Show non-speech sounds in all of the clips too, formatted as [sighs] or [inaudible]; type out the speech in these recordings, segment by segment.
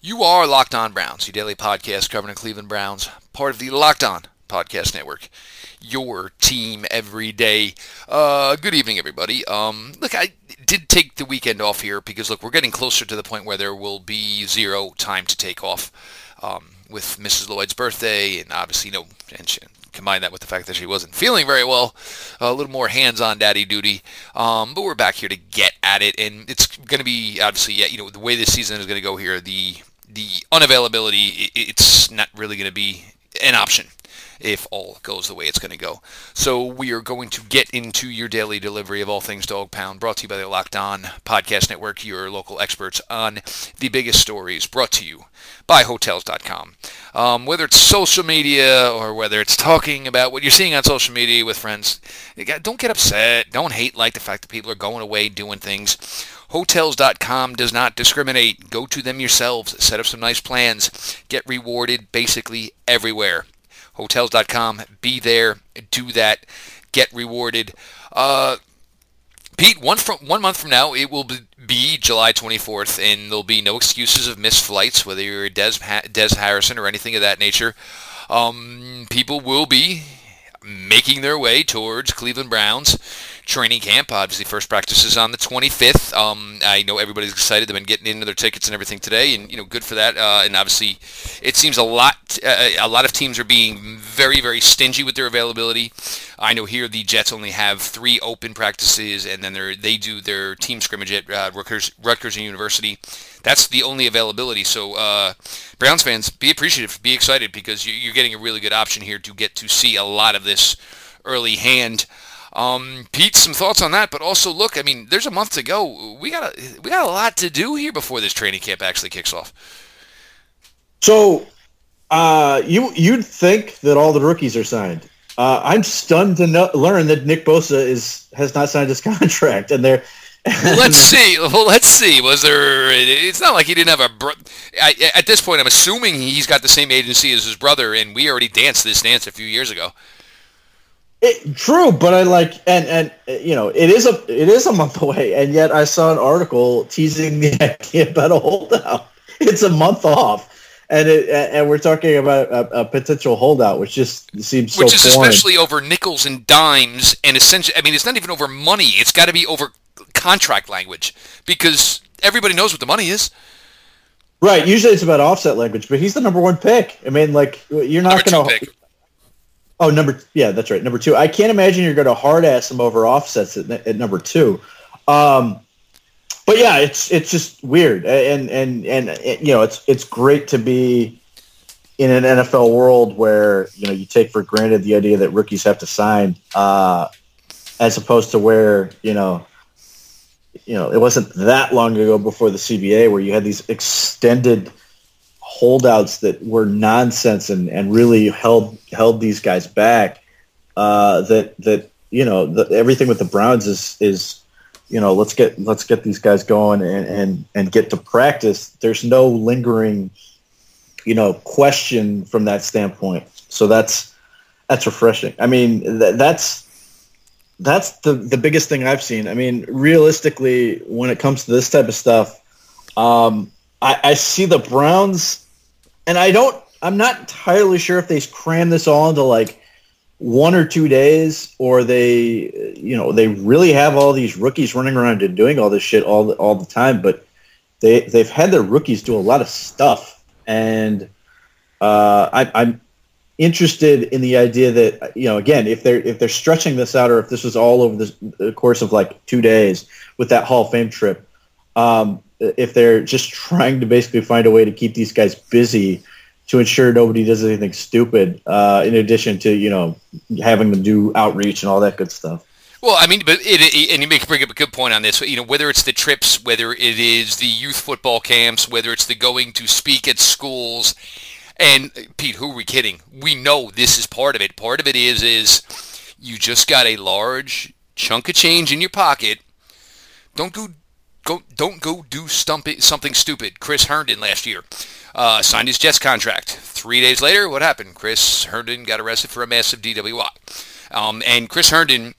You are Locked On Browns, your daily podcast covering the Cleveland Browns, part of the Locked On Podcast Network. Your team every day. Uh, good evening, everybody. Um, look, I did take the weekend off here because, look, we're getting closer to the point where there will be zero time to take off. Um, with Mrs. Lloyd's birthday, and obviously, you know, and she, combine that with the fact that she wasn't feeling very well, a little more hands-on daddy duty. Um, but we're back here to get at it, and it's going to be obviously, yeah, you know, the way this season is going to go here, the the unavailability, it's not really going to be an option if all goes the way it's going to go. So we are going to get into your daily delivery of all things dog pound, brought to you by the Locked On Podcast Network, your local experts on the biggest stories, brought to you by Hotels.com. Um, whether it's social media or whether it's talking about what you're seeing on social media with friends, don't get upset. Don't hate like the fact that people are going away doing things. Hotels.com does not discriminate. Go to them yourselves. Set up some nice plans. Get rewarded basically everywhere. Hotels.com. Be there. Do that. Get rewarded. Uh, Pete, one from one month from now, it will be July 24th, and there'll be no excuses of missed flights, whether you're Des, Des Harrison or anything of that nature. Um, people will be making their way towards Cleveland Browns training camp. Obviously, first practice is on the 25th. Um, I know everybody's excited. They've been getting into their tickets and everything today, and you know, good for that. Uh, and obviously, it seems a lot. Uh, a lot of teams are being very, very stingy with their availability. I know here the Jets only have three open practices, and then they do their team scrimmage at uh, Rutgers, Rutgers University. That's the only availability. So, uh, Browns fans, be appreciative, be excited because you're getting a really good option here to get to see a lot of this early hand. Um, Pete, some thoughts on that, but also look, I mean, there's a month to go. We got a we got a lot to do here before this training camp actually kicks off. So, uh, you you'd think that all the rookies are signed. Uh, I'm stunned to know, learn that Nick Bosa is has not signed his [laughs] contract, and they're. well, let's see. Well, let's see. Was there? It's not like he didn't have a. Bro- I, at this point, I'm assuming he's got the same agency as his brother, and we already danced this dance a few years ago. It, true, but I like and and you know it is a it is a month [laughs] away, and yet I saw an article teasing the [laughs] idea about a holdout. It's a month off, and it and we're talking about a, a potential holdout, which just seems so which is foreign. especially over nickels and dimes, and essentially, I mean, it's not even over money. It's got to be over contract language because everybody knows what the money is. Right. Usually it's about offset language, but he's the number one pick. I mean, like you're not going to Oh, number yeah, that's right. Number two. I can't imagine you're going to hard ass him over offsets at, at number two. Um, but yeah, it's it's just weird, and and and, and you know, it's it's great to be in an NFL world where you know you take for granted the idea that rookies have to sign, uh, as opposed to where you know, you know, it wasn't that long ago before the CBA where you had these extended holdouts that were nonsense and, and really held held these guys back. Uh, that that you know the, everything with the Browns is is you know let's get let's get these guys going and and and get to practice. There's no lingering you know question from that standpoint. So that's that's refreshing. I mean th- that's that's the the biggest thing I've seen. I mean realistically, when it comes to this type of stuff. Um, I, I see the Browns, and I don't. I'm not entirely sure if they cram this all into like one or two days, or they, you know, they really have all these rookies running around and doing all this shit all the, all the time. But they they've had their rookies do a lot of stuff, and uh, I, I'm interested in the idea that you know again if they're if they're stretching this out or if this was all over the course of like two days with that Hall of Fame trip, um, if they're just [laughs] trying to basically find a way to keep these guys busy to ensure nobody does anything stupid, uh, in addition to you know having them do outreach and all that good stuff. Well, I mean, but it, it, and you make bring up a good point on this. You know, whether it's the trips, whether it is the youth football camps, whether it's the going to speak at schools, and Pete, who are we kidding? We know this is part of it. Part of it is is you just got a large chunk of change in your pocket. Don't go go don't go do something stupid. Chris Herndon last year uh, signed his Jets contract. Three days later, what happened? Chris Herndon got arrested for a massive DWI. Um, and Chris Herndon,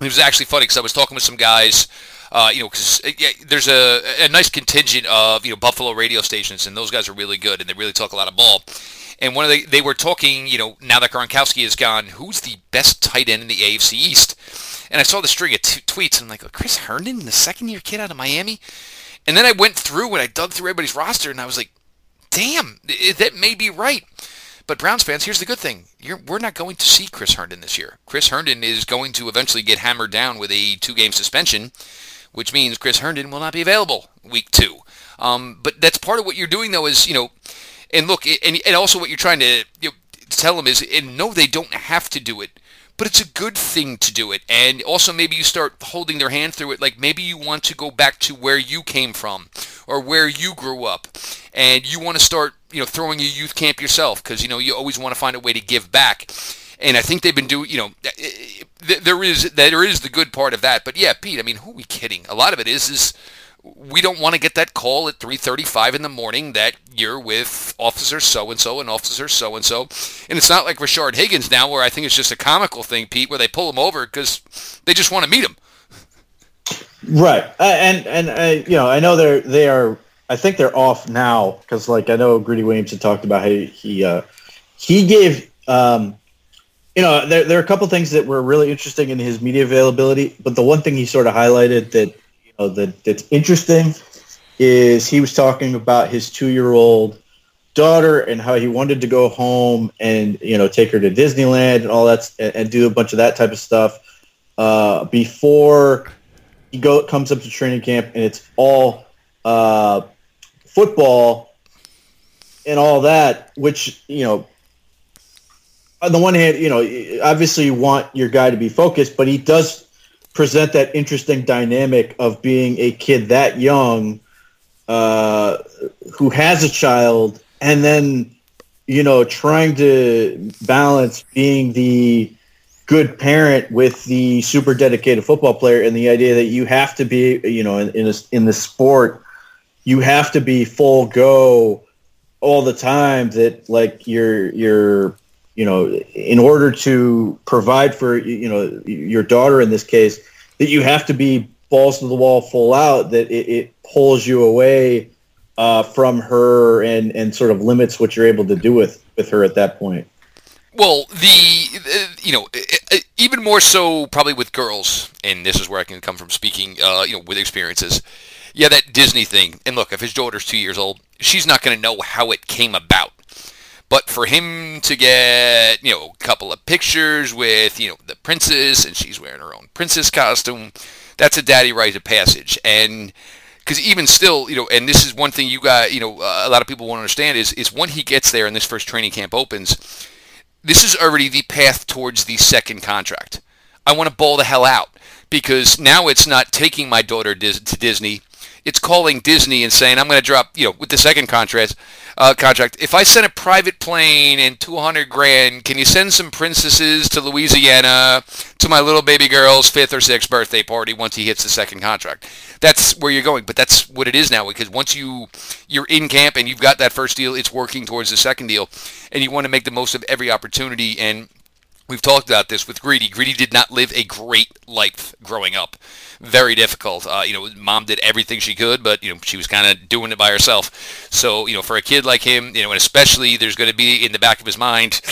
it was actually funny because I was talking with some guys Uh, you know, because uh, yeah, there's a, a nice contingent of you know Buffalo radio stations, and those guys are really good, and they really talk a lot of ball. And one of the they were talking, you know, now that Gronkowski is gone, who's the best tight end in the AFC East? And I saw the string of t- tweets, and I'm like, oh, Chris Herndon, the second year kid out of Miami. And then I went through and I dug through everybody's roster, and I was like, damn, that may be right. But Browns fans, here's the good thing. You're, we're not going to see Chris Herndon this year. Chris Herndon is going to eventually get hammered down with a two-game suspension, which means Chris Herndon will not be available week two. Um, but that's part of what you're doing, though, is, you know, and look, and, and also what you're trying to you know, tell them is, and no, they don't have to do it but it's a good thing to do it. And also maybe you start holding their hand through it. Like maybe you want to go back to where you came from or where you grew up, and you want to start, you know, throwing a youth camp yourself because you know you always want to find a way to give back. And I think they've been doing, you know, there is there is the good part of that. But yeah, Pete, I mean, who are we kidding? A lot of it is is we don't want to get that call at 3:35 in the morning that you're with officer so and so and officer so and so, and it's not like Rashard Higgins now, where I think it's just a comical thing, Pete, where they pull him over because they just want to meet him. Right, uh, and and uh, you know, I know they're they are. I think they're off now because, like, I know Greedy Williams had talked about how he he, uh, he gave. Um, you know, there, there are a couple things that were really interesting in his media availability, but the one thing he sort of highlighted that know, that that's interesting is he was talking about his two-year-old daughter and how he wanted to go home and you know take her to Disneyland and all that and, and do a bunch of that type of stuff uh, before he go comes up to training camp and it's all uh, football and all that, which you know. On the one hand, you know, obviously you want your guy to be focused, but he does present that interesting dynamic of being a kid that young uh, who has a child and then you know trying to balance being the good parent with the super dedicated football player and the idea that you have to be you know in in, a, in the sport you have to be full go all the time that like you're you're you know, in order to provide for you know your daughter in this case, that you have to be balls to the wall, full out. That it, it pulls you away uh, from her and and sort of limits what you're able to do with with her at that point. Well, the you know even more so probably with girls, and this is where I can come from speaking, uh, you know, with experiences. Yeah, that Disney thing. And look, if his daughter's two years old, she's not going to know how it came about. But for him to get, you know, a couple of pictures with, you know, the princess and she's wearing her own princess costume, that's a daddy rite of passage. And because even still, you know, and this is one thing you got, you know, uh, a lot of people won't understand is, is when he gets there and this first training camp opens, this is already the path towards the second contract. I want to ball the hell out because now it's not taking my daughter to Disney. It's calling Disney and saying, I'm going to drop, you know, with the second contract, uh, contract. If I send a private plane and 200 grand, can you send some princesses to Louisiana to my little baby girl's fifth or sixth birthday party once he hits the second contract? That's where you're going, but that's what it is now because once you you're in camp and you've got that first deal, it's working towards the second deal, and you want to make the most of every opportunity and We've talked about this with Greedy. Greedy did not live a great life growing up. Very difficult. Uh, you know, mom did everything she could, but you know she was kind of doing it by herself. So you know, for a kid like him, you know, and especially there's going to be in the back of his mind,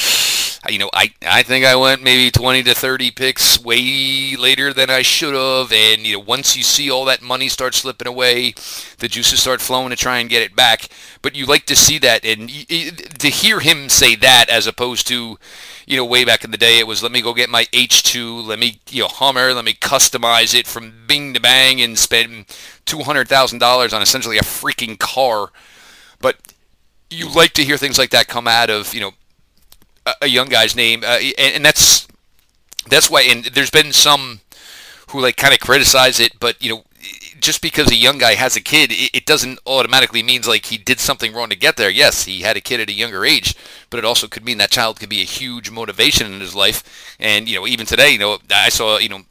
you know, I I think I went maybe 20 to 30 picks way later than I should have, and you know, once you see all that money start slipping away, the juices start flowing to try and get it back. But you like to see that, and to hear him say that as opposed to you know, way back in the day, it was let me go get my H2, let me, you know, Hummer, let me customize it from bing to bang and spend $200,000 on essentially a freaking car. But you like to hear things like that come out of, you know, a, young guy's name. Uh, and, and that's, that's why, and there's been some who like kind of criticize it, but, you know, just because a young guy has a kid, it, it, doesn't automatically means like he did something wrong to get there. Yes, he had a kid at a younger age, but it also could mean that child could be a huge motivation in his life. And you know, even today, you know, I saw you know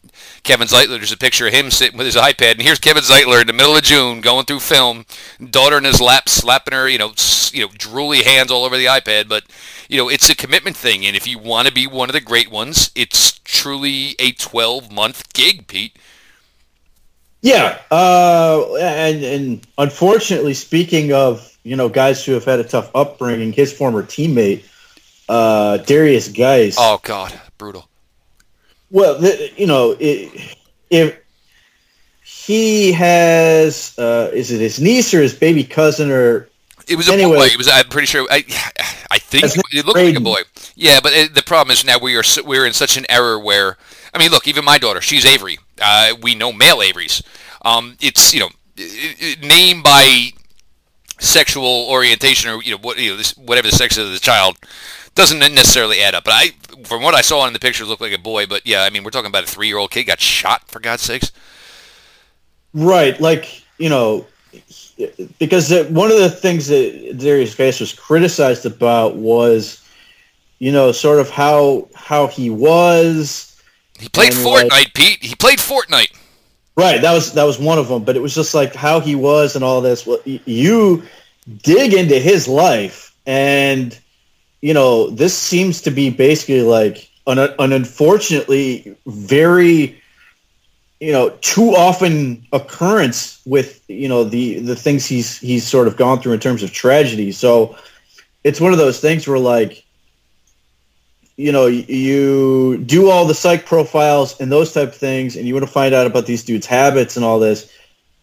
Kevin Zeitler. There's a picture of him sitting with his iPad, and here's Kevin Zeitler in the middle of June going through film, daughter in his lap, slapping her, you know, you know, drooly hands all over the iPad. But you know, it's a commitment thing, and if you want to be one of the great ones, it's truly a 12 month gig, Pete. Yeah, uh, and and unfortunately, speaking of you know guys who have had a tough upbringing, his former teammate uh, Derrius Guice. Oh God, brutal. Well, you know, it, if he has, uh, is it his niece or his baby cousin or? It was a anyway, boy. It was. I'm pretty sure. I, I think it looked like a boy. Yeah, but it, the problem is now we are we're in such an error where I mean, look, even my daughter, she's Avery. Uh, we know male Averys. Um, it's you know, name by sexual orientation or you know what you know this, whatever the sex of the child doesn't necessarily add up. But I, from what I saw in the pictures, looked like a boy. But yeah, I mean, we're talking about a three-year-old kid got shot for God's sakes. Right, like you know, because one of the things that Derrius Guice was criticized about was, you know, sort of how how he was. He played Fortnite, like, Pete. He played Fortnite. Right, that was that was one of them. But it was just like how he was and all this. Well, you dig into his life, and you know this seems to be basically like an, an unfortunately very you know too often occurrence with you know the the things he's he's sort of gone through in terms of tragedy. So it's one of those things where like you know you do all the psych profiles and those type of things and you want to find out about these dudes habits and all this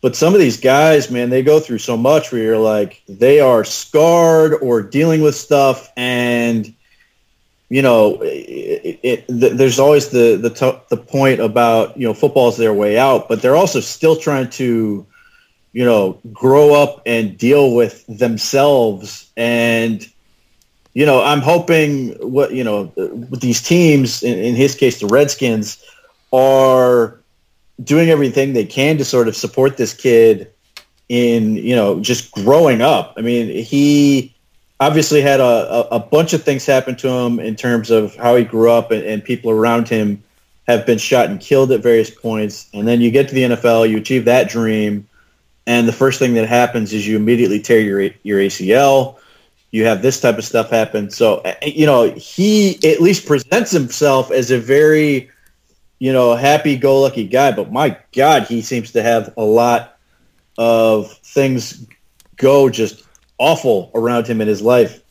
but some of these guys man they go through so much where you're like they are scarred or dealing with stuff and you know, it, it, there's always the the t- the point about you know football's their way out, but they're also still trying to, you know, grow up and deal with themselves. And you know, I'm hoping what you know these teams, in, in his case, the Redskins, are doing everything they can to sort of support this kid in you know just growing up. I mean, he obviously had a, a, bunch of things happen to him in terms of how he grew up and, and, people around him have been shot and killed at various points. And then you get to the NFL, you achieve that dream, and the first thing that happens is you immediately tear your your ACL. You have this type of stuff happen. So eh, you know he at least presents himself as a very you know a happy-go-lucky guy, but my God, he seems to have a lot of things go just awful around him in his life.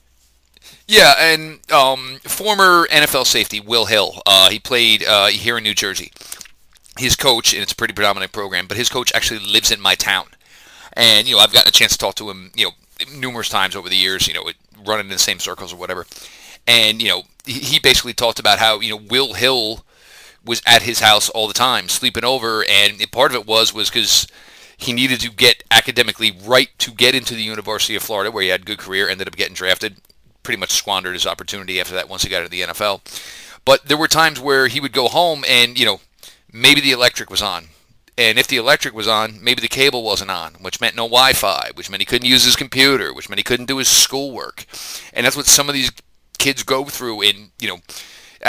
Yeah, and um, former NFL safety Will Hill. Uh, he played uh, here in New Jersey. His coach, and it's a pretty predominant program, but his coach actually lives in my town. And you know, I've gotten a chance to talk to him, you know, numerous times over the years. You know, running in the same circles or whatever. And you know, he basically talked about how you know Will Hill was at his house all the time, sleeping over, and part of it was was because he needed to get academically right to get into the University of Florida, where he had a good career, ended up getting drafted. Pretty much squandered his opportunity after that once he got into the NFL. But there were times where he would go home and, you know, maybe the electric was on. And if the electric was on, maybe the cable wasn't on, which meant no Wi-Fi, which meant he couldn't use his computer, which meant he couldn't do his schoolwork. And that's what some of these kids go through in, you know,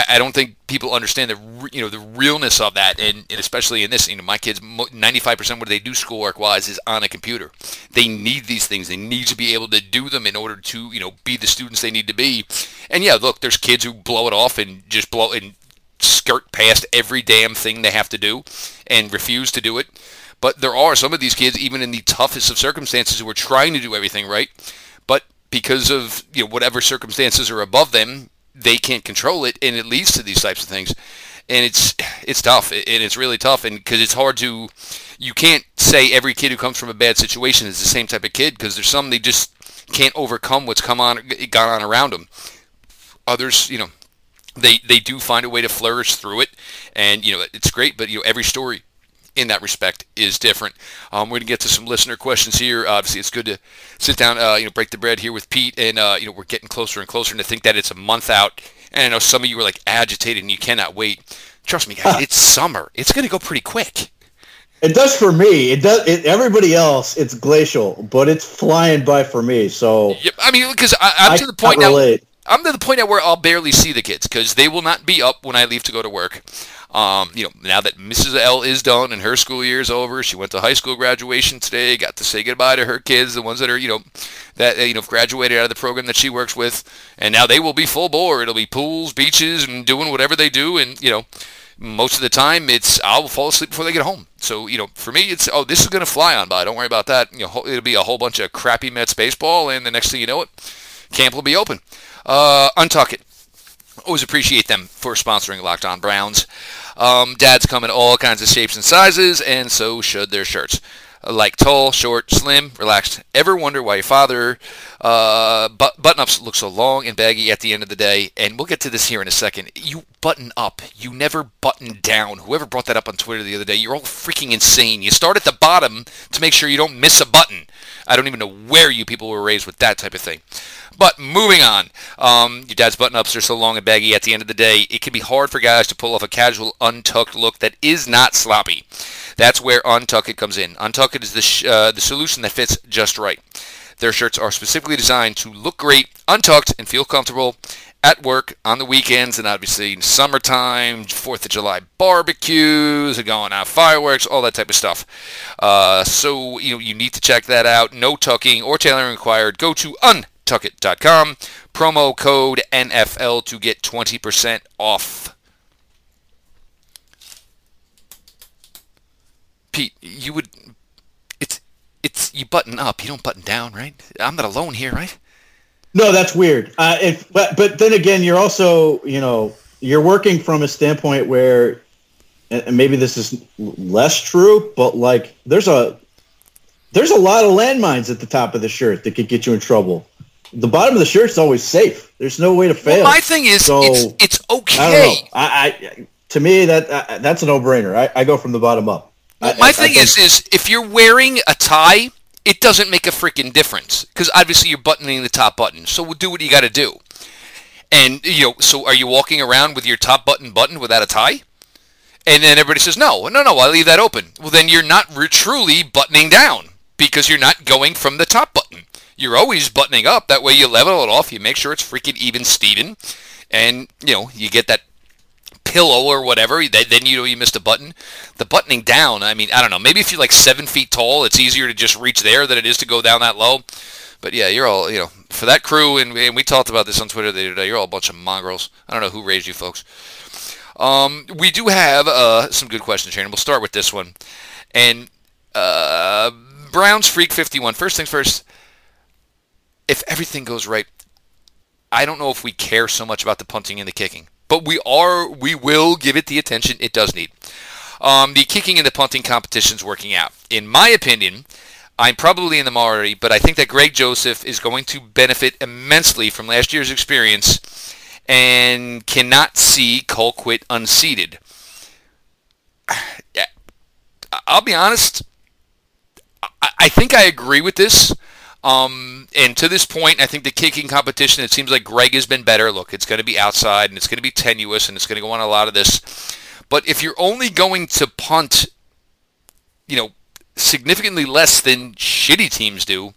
I don't think people understand the you know the realness of that, and, and especially in this. You know, my kids, ninety five percent what they do schoolwork wise is on a computer. They need these things. They need to be able to do them in order to you know be the students they need to be. And yeah, look, there's kids who blow it off and just blow and skirt past every damn thing they have to do and refuse to do it. But there are some of these kids, even in the toughest of circumstances, who are trying to do everything right, but because of you know whatever circumstances are above them, they can't control it, and it leads to these types of things. And it's it's tough, and it's really tough, and because it's hard to, you can't say every kid who comes from a bad situation is the same type of kid because there's some they just can't overcome what's come on gone on around them. Others, you know, they they do find a way to flourish through it, and you know it's great. But you know every story in that respect is different. Um, we're going to get to some listener questions here. Obviously, it's good to sit down, uh, you know, break the bread here with Pete, and uh, you know, we're getting closer and closer. And to think that it's a month out, and I know some of you are like agitated and you cannot wait. Trust me, guys, [laughs] it's summer. It's going to go pretty quick. It does for me. It does. It, everybody else, it's glacial, but it's flying by for me. So, yep. I mean, because I'm I to the point now. I'm to the point now where I'll barely see the kids because they will not be up when I leave to go to work. Um, you know, now that Mrs. L is done and her school year is over, she went to high school graduation today. Got to say goodbye to her kids, the ones that are you know that you know graduated out of the program that she works with, and now they will be full bore. It'll be pools, beaches, and doing whatever they do, and you know most of the time it's I'll fall asleep before they get home. So you know, for me, it's oh this is going to fly on by. Don't worry about that. You know, it'll be a whole bunch of crappy Mets baseball, and the next thing you know it, camp will be open. Uh, untuck it. Always appreciate them for sponsoring Locked On Browns. Um, dads come in all kinds of shapes and sizes, and so should their shirts like tall, short, slim, relaxed. Ever wonder why your father uh, but- button-ups look so long and baggy at the end of the day? And we'll get to this here in a second. You button up. You never button down. Whoever brought that up on Twitter the other day, you're all freaking insane. You start at the bottom to make sure you don't miss a button. I don't even know where you people were raised with that type of thing. But moving on, um, your dad's button-ups are so long and baggy at the end of the day, it can be hard for guys to pull off a casual, untucked look that is not sloppy. That's where Untuck It comes in. Untuck It is the, sh- uh, the solution that fits just right. Their shirts are specifically designed to look great, untucked, and feel comfortable at work, on the weekends, and obviously in summertime, 4th of July barbecues, going out fireworks, all that type of stuff. Uh, so you know, you need to check that out. No tucking or tailoring required. Go to untuckit.com, promo code NFL to get 20% off. Pete, you would it's it's you button up, you don't button down, right? I'm not alone here, right? No, that's weird. Uh, if but but then again, you're also you know you're working from a standpoint where, and maybe this is less true, but like there's a there's a lot of landmines at the top of the shirt that could get you in trouble. The bottom of the shirt's always safe. There's no way to fail. Well, my thing is, so, it's, it's okay. I don't know. I, I to me that uh, that's a no brainer. I, I go from the bottom up. Well, my I, thing I is, is if you're wearing a tie, it doesn't make a freaking difference because obviously you're buttoning the top button. So we'll do what you got to do. And you know, so are you walking around with your top button button without a tie? And then everybody says, no, no, no, I leave that open. Well, then you're not re- truly buttoning down because you're not going from the top button. You're always buttoning up. That way you level it off. You make sure it's freaking even Steven. And, you know, you get that pillow or whatever, then you know you missed a button. The buttoning down, I mean, I don't know. Maybe if you're like seven feet tall, it's easier to just reach there than it is to go down that low. But yeah, you're all, you know, for that crew, and, and we talked about this on Twitter the other day, you're all a bunch of mongrels. I don't know who raised you folks. Um, we do have uh, some good questions here, and we'll start with this one. And uh, Browns Freak 51. First things first, if everything goes right, I don't know if we care so much about the punting and the kicking but we are we will give it the attention it does need. Um, the kicking and the punting competition's working out. In my opinion, I'm probably in the minority, but I think that Greg Joseph is going to benefit immensely from last year's experience and cannot see Colquitt unseated. [sighs] I'll be honest. I think I agree with this. Um, and to this point, I think the kicking competition, it seems like Greg has been better. Look, it's going to be outside and it's going to be tenuous and it's going to go on a lot of this. But if you're only going to punt, you know, significantly less than shitty teams do,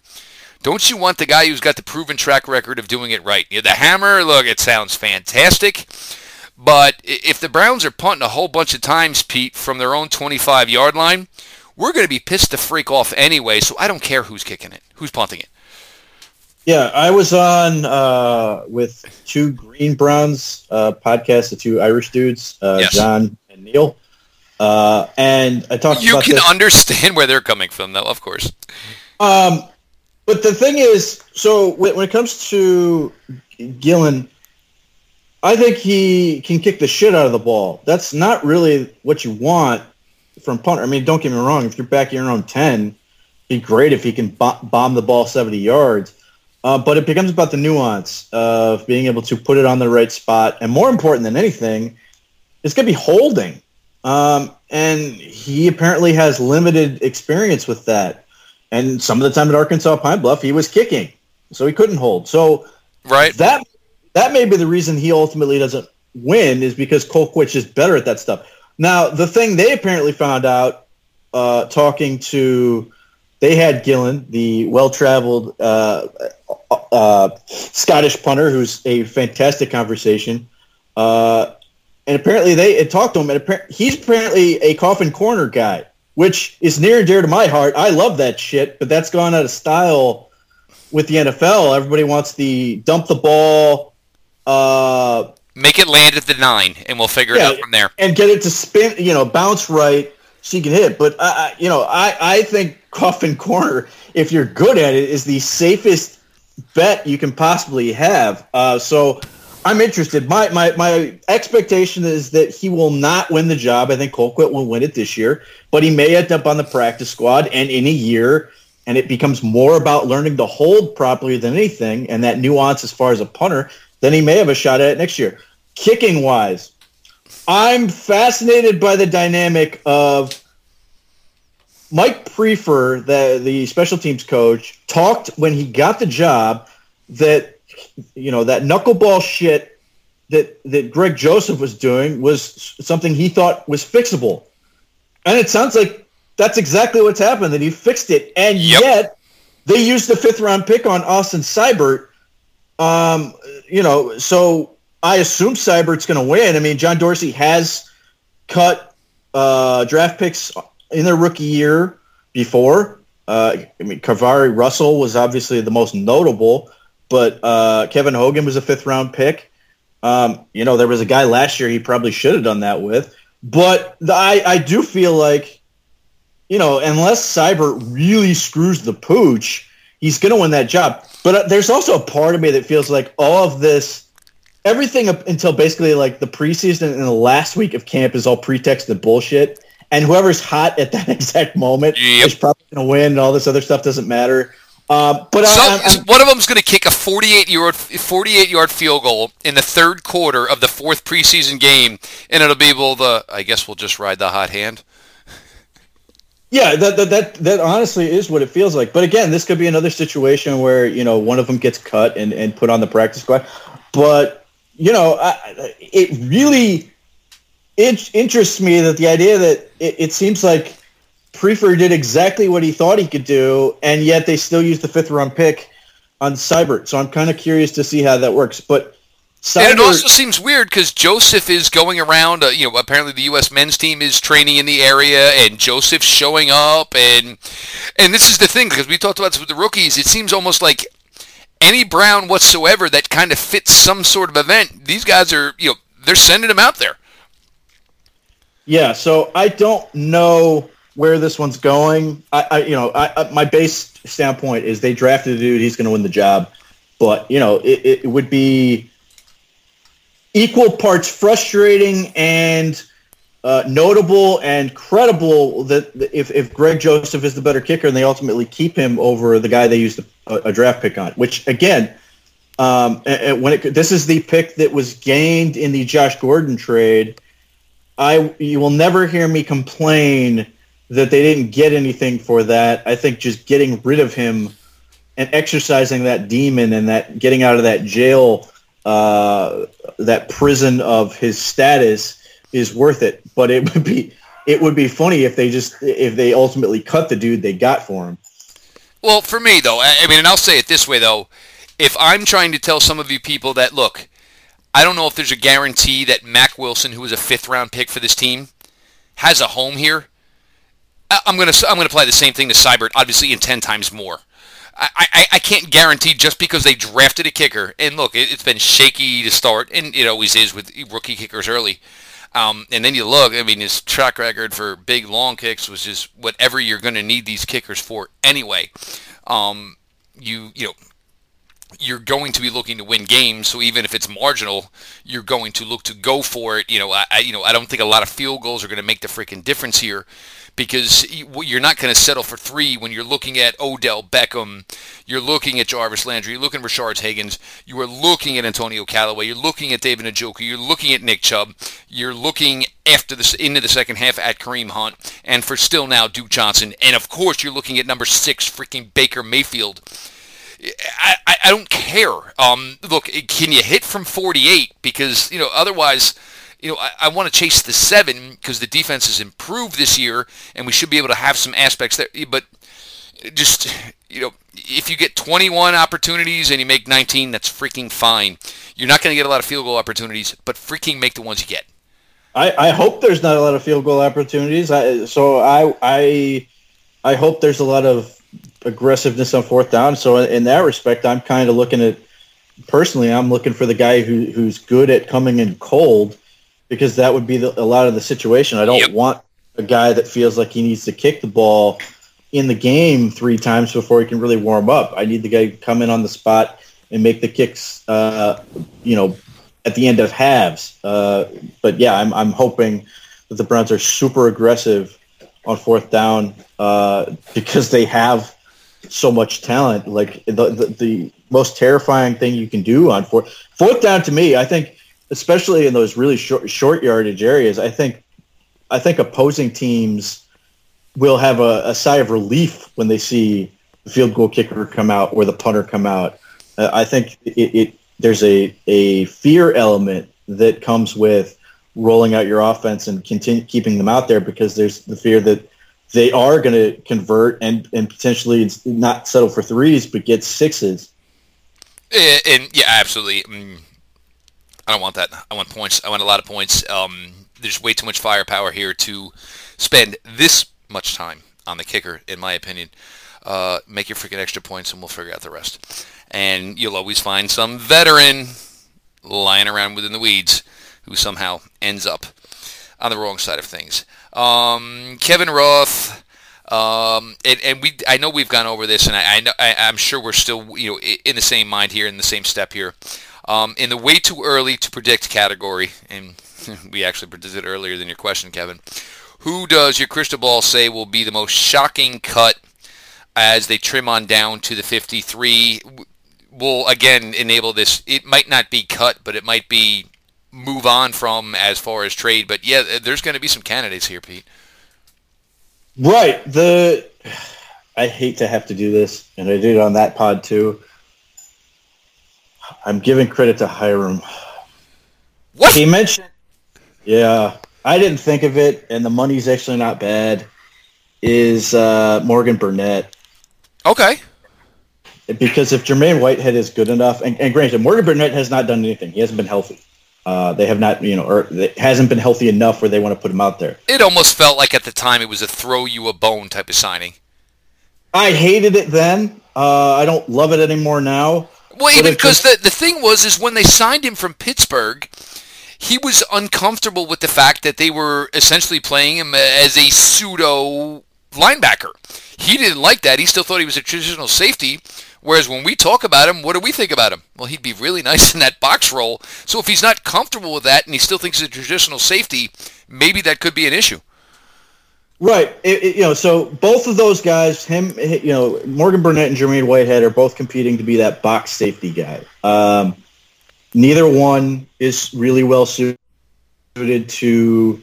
don't you want the guy who's got the proven track record of doing it right? You know, the hammer, look, it sounds fantastic. But if the Browns are punting a whole bunch of times, Pete, from their own 25 yard line, we're going to be pissed to freak off anyway, so I don't care who's kicking it, who's punting it. Yeah, I was on uh, with two Green Browns uh, podcasts, the two Irish dudes, uh, yes. John and Neil. Uh, and I talked you can this. understand [laughs] where they're coming from, though, of course. Um, but the thing is, so when, when it comes to Gillan, I think he can kick the shit out of the ball. That's not really what you want from punter. I mean, don't get me wrong. If you're back in your own 10, be great if he can bomb the ball 70 yards. Uh, but it becomes about the nuance of being able to put it on the right spot. And more important than anything, it's going to be holding. Um, and he apparently has limited experience with that. And some of the time at Arkansas Pine Bluff, he was kicking, so he couldn't hold. So right that that may be the reason he ultimately doesn't win is because Colquitt is better at that stuff. Now, the thing they apparently found out uh, talking to, they had Gillan, the well-traveled uh, uh, Scottish punter, who's a fantastic conversation. Uh, and apparently they talked to him, and he's apparently a coffin corner guy, which is near and dear to my heart. I love that shit, but that's gone out of style with the NFL. Everybody wants the dump the ball, uh, Make it land at the nine, and we'll figure yeah, it out from there. And get it to spin, you know, bounce right so you can hit. But I, you know, I I think coffin corner, if you're good at it, is the safest bet you can possibly have. Uh, so I'm interested. My, my my expectation is that he will not win the job. I think Colquitt will win it this year, but he may end up on the practice squad. And in a year, and it becomes more about learning to hold properly than anything, and that nuance as far as a punter, then he may have a shot at it next year. Kicking wise, I'm fascinated by the dynamic of Mike Priefer, the the special teams coach, talked when he got the job that you know that knuckleball shit that that Greg Joseph was doing was something he thought was fixable, and it sounds like that's exactly what's happened. That he fixed it, and yep. yet they used the fifth round pick on Austin Seibert. Um, you know, so I assume Seibert's going to win. I mean, John Dorsey has cut uh, draft picks in their rookie year before. Uh, I mean, KeiVarae Russell was obviously the most notable, but uh, Kevin Hogan was a fifth round pick. Um, you know, there was a guy last year he probably should have done that with. But the, I, I do feel like, you know, unless Seibert really screws the pooch, he's going to win that job. But uh, there's also a part of me that feels like all of this, everything up until basically like the preseason and the last week of camp is all pretext and bullshit and whoever's hot at that [laughs] exact moment yep. is probably going to win. And all this other stuff doesn't matter. Uh, but I, I, one of them's going to kick a 48 yard 48 yard field goal in the third quarter of the fourth preseason game, and it'll be able to. I guess we'll just ride the hot hand. Yeah, that, that that that honestly is what it feels like. But again, this could be another situation where you know one of them gets cut and, and put on the practice squad. But you know, I, it really it interests me that the idea that it, it seems like Priefer did exactly what he thought he could do, and yet they still use the fifth round pick on Seibert. So I'm kind of curious to see how that works. But And it also seems weird because Joseph is going around. Uh, you know, apparently the U.S. men's team is training in the area, and Joseph's showing up. And and this is the thing because we talked about this with the rookies. It seems almost like any Brown whatsoever that kind of fits some sort of event. These guys are you know they're sending them out there. Yeah, so I don't know where this one's going. I, I you know, I, I, my base standpoint is they drafted a dude, he's going to win the job. But you know, it, it would be equal parts frustrating and uh, notable and credible that if, if Greg Joseph is the better kicker and they ultimately keep him over the guy they used a, a draft pick on, which again, um, when it, this is the pick that was gained in the Josh Gordon trade I you will never hear me complain that they didn't get anything for that. I think just getting rid of him and exercising that demon and that getting out of that jail, uh, that prison of his status is worth it. But it would be it would be funny if they just if they ultimately cut the dude they got for him. Well, for me though, I mean, and I'll say it this way though, if I'm trying to tell some of you people that look, I don't know if there's a guarantee that Mack Wilson, who was a fifth round pick for this team, has a home here. I'm gonna I'm gonna apply the same thing to Seibert, obviously in ten times more. I, I, I can't guarantee just because they drafted a kicker, and look, it, has been shaky to start, and it always is with rookie kickers early. Um, and then you look, I mean, his track record for big long kicks was just whatever you're going to need these kickers for anyway. Um, you you know you're going to be looking to win games. So even if it's marginal, you're going to look to go for it. You know, I, you know, I don't think a lot of field goals are going to make the freaking difference here because you're not going to settle for three when you're looking at Odell Beckham, you're looking at Jarvis Landry, you're looking at Rashard Higgins, you are looking at Antonio Callaway, you're looking at David Njoku, you're looking at Nick Chubb, you're looking after this into the second half at Kareem Hunt, and for still now Duke Johnson, and of course you're looking at number six freaking Baker Mayfield. I, I, I don't care. Um, look, can you hit from 48? Because, you know, otherwise, you know, I, I want to chase the seven because the defense has improved this year and we should be able to have some aspects there. But uh, just, you know, if you get 21 opportunities and you make 19, that's freaking fine. You're not going to get a lot of field goal opportunities, but freaking make the ones you get. I, I hope there's not a lot of field goal opportunities. I, so I, I, I hope there's a lot of aggressiveness on fourth down. So in that respect, I'm kind of looking at personally, I'm looking for the guy who, who's good at coming in cold because that would be the, a lot of the situation. I don't yep. want a guy that feels like he needs to kick the ball in the game three times before he can really warm up. I need the guy to come in on the spot and make the kicks, uh, you know, at the end of halves. Uh, but yeah, I'm, I'm hoping that the Browns are super aggressive on fourth down uh, [laughs] because they have so much talent. Like the, the, the most terrifying thing you can do on fourth fourth down to me, I think, especially in those really short short yardage areas, I think I think opposing teams will have a, a sigh of relief when they see the field goal kicker come out or the punter come out. Uh, I think it, it there's a a fear element that comes with rolling out your offense and continue keeping them out there because there's the fear that they are going to convert and, and potentially not settle for threes but get sixes. And, and yeah, absolutely. Mm, I don't want that. I want points. I want a lot of points. Um, there's way too much firepower here to spend this much time on the kicker, in my opinion. Uh, make your freaking extra points, and we'll figure out the rest. And you'll always find some veteran lying around within the weeds who somehow ends up on the wrong side of things. Um, Kevin Roth. Um, and, and, we, I know we've gone over this, and I, I know, I, am sure we're still, you know, in the same mind here, in the same step here. Um, in the way too early to predict category, and [laughs] we actually predicted earlier than your question, Kevin. Who does your crystal ball say will be the most shocking cut as they trim on down to the 53? Will again enable this. It might not be cut, but it might be move on from as far as trade. But yeah, there's going to be some candidates here, Pete. Right. The [sighs] I hate to have to do this, and I did it on that pod too. I'm giving credit to Hiram. What he mentioned? Yeah, I didn't think of it, and the money's actually not bad. Is uh, Morgan Burnett? Okay. Because if Jermaine Whitehead is good enough, and, and granted, Morgan Burnett has not done anything. He hasn't been healthy. Uh, they have not, you know, or it hasn't been healthy enough where they want to put him out there. It almost felt like at the time it was a throw you a bone type of signing. I hated it then. Uh, I don't love it anymore now. Well, even because the the thing was is when they signed him from Pittsburgh, he was uncomfortable with the fact that they were essentially playing him as a pseudo linebacker. He didn't like that. He still thought he was a traditional safety. Whereas when we talk about him, what do we think about him? Well, he'd be really [laughs] nice in that box role. So if he's not comfortable with that and he still thinks he's a traditional safety, maybe that could be an issue. Right. It, it, you know, so both of those guys, him, you know, Morgan Burnett and Jermaine Whitehead are both competing to be that box safety guy. Um, neither one is really well suited to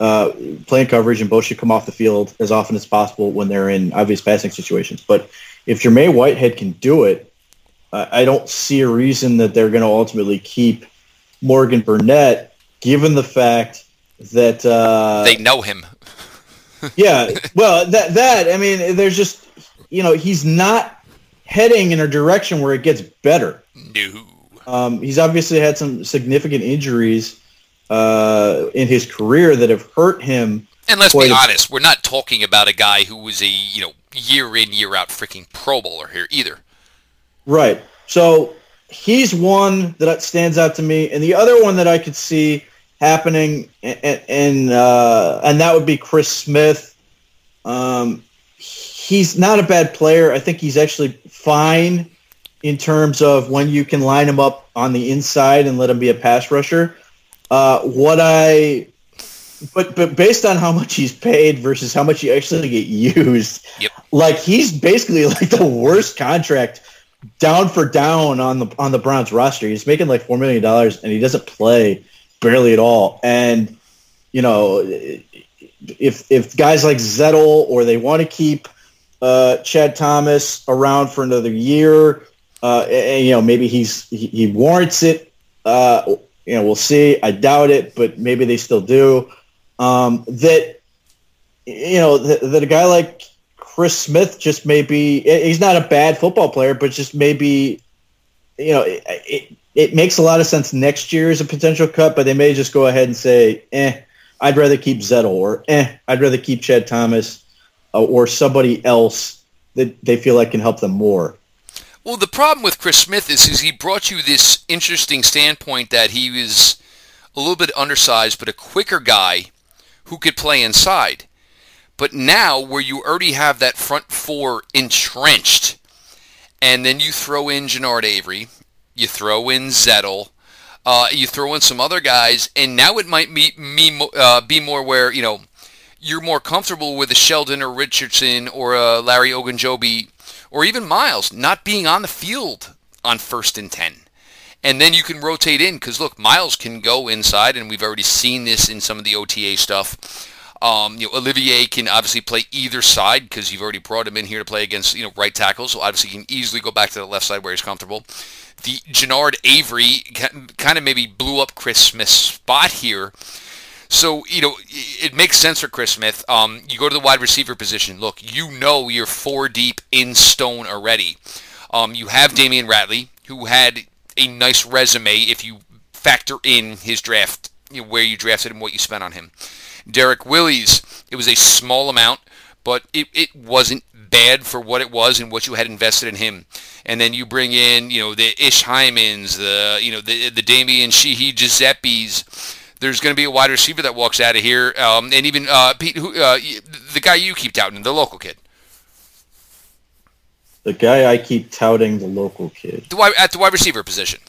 uh, playing coverage, and both should come off the field as often as possible when they're in obvious passing situations. But if Jermaine Whitehead can do it, I don't see a reason that they're going to ultimately keep Morgan Burnett, given the fact that uh, they know him. Yeah, well, that that I mean, there's just you know he's not heading in a direction where it gets better. No. Um, he's obviously had some significant injuries uh, in his career that have hurt him. And let's be honest, we're not talking about a guy who was a you know year in year out freaking Pro Bowler here either. Right. So he's one that stands out to me, and the other one that I could see happening, and and, uh, and that would be Chris Smith. Um, he's not a bad player. I think he's actually fine in terms of when you can line him up on the inside and let him be a pass rusher. Uh, what I, but but based on how much he's paid versus how much he actually get used, yep. like he's basically like the worst contract down for down on the on the Browns roster. He's making like four million dollars and he doesn't play barely at all. And you know, if if guys like Zettel or they want to keep uh, Chad Thomas around for another year uh, and, you know, maybe he's he, he warrants it. Uh, you know, we'll see. I doubt it, but maybe they still do. Um, that you know that, that a guy like Chris Smith just may be. He's not a bad football player, but just maybe you know it, it, it makes a lot of sense next year as a potential cut, but they may just go ahead and say, eh, I'd rather keep Zettel or eh, I'd rather keep Chad Thomas uh, or somebody else that they feel like can help them more. Well, the problem with Chris Smith is, is he brought you this interesting standpoint that he was a little bit undersized, but a quicker guy who could play inside. But now, where you already have that front four entrenched, and then you throw in Genard Avery, you throw in Zettel, uh, you throw in some other guys, and now it might be, me, uh, be more where, you know, you're more comfortable with a Sheldon or Richardson or a Larry Ogunjobi or even Myles not being on the field on first and 10. And then you can rotate in because, look, Myles can go inside, and we've already seen this in some of the OTA stuff. Um, you know, Olivier can obviously play either side because you've already brought him in here to play against you know right tackles. So obviously, he can easily go back to the left side where he's comfortable. The Genard Avery kind of maybe blew up Chris Smith's spot here. So you know it makes sense for Chris Smith. Um, you go to the wide receiver position. Look, you know you're four deep in stone already. Um, you have Damion Ratley, who had a nice resume if you factor in his draft, you know, where you drafted him, what you spent on him. Derrick Willies, it was a small amount, but it, it wasn't bad for what it was and what you had invested in him. And then you bring in, you know, the Ish Hymans, the, you know, the, the Damian Sheehy Giuseppes. There's going to be a wide receiver that walks out of here. Um, and even uh, Pete, who, uh, the guy you keep touting, the local kid. The guy I keep touting, the local kid. The, at the wide receiver position.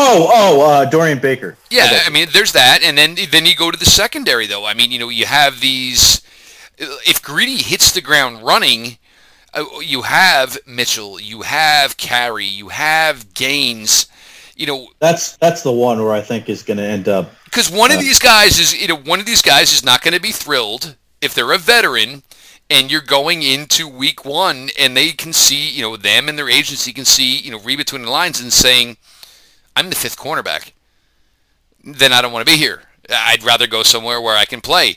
Oh, oh, uh, Dorian Baker. Yeah, I mean, there's that, and then then you go to the secondary though. I mean, you know, you have these. If Greedy hits the ground running, uh, you have Mitchell, you have Carrie, you have Gaines. You know, that's that's the one where I think is going to end up because one uh, of these guys is you know one of these guys is not going to be thrilled if they're a veteran and you're going into week one and they can see you know them and their agency can see you know read between the lines and saying I'm the fifth cornerback. Then I don't want to be here. I'd rather go somewhere where I can play.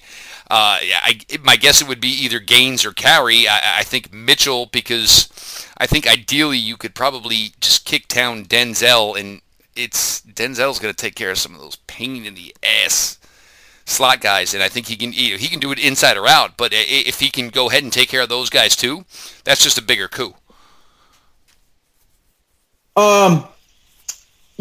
Uh, I, my guess it would be either Gaines or Carrie. I, I, think Mitchell because I think ideally you could probably just kick down Denzel and it's Denzel's going to take care of some of those pain in the ass slot guys, and I think he can he can do it inside or out. But if he can go ahead and take care of those guys too, that's just a bigger coup. Um,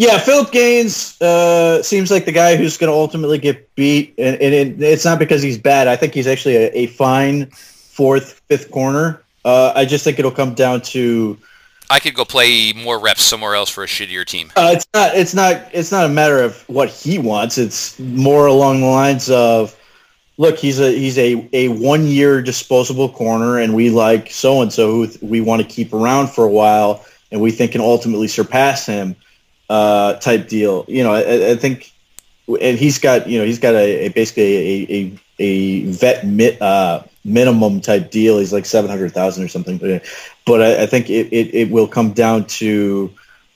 yeah, Phillip Gaines uh, seems like the guy who's going to ultimately get beat, and, and it, it's not because he's bad. I think he's actually a, a fine fourth, fifth corner. Uh, I just think it'll come down to. I could go play more reps somewhere else for a shittier team. Uh, it's not. It's not. It's not a matter of what he wants. It's more along the lines of, look, he's a he's a, a one year disposable corner, and we like so and so who we want to keep around for a while, and we think can ultimately surpass him uh, type deal. You know, I, I, think, and he's got you know he's got a, a basically a, a, a vet mit, uh, minimum type deal. He's like seven hundred thousand or something. But I, I think it, it, it will come down to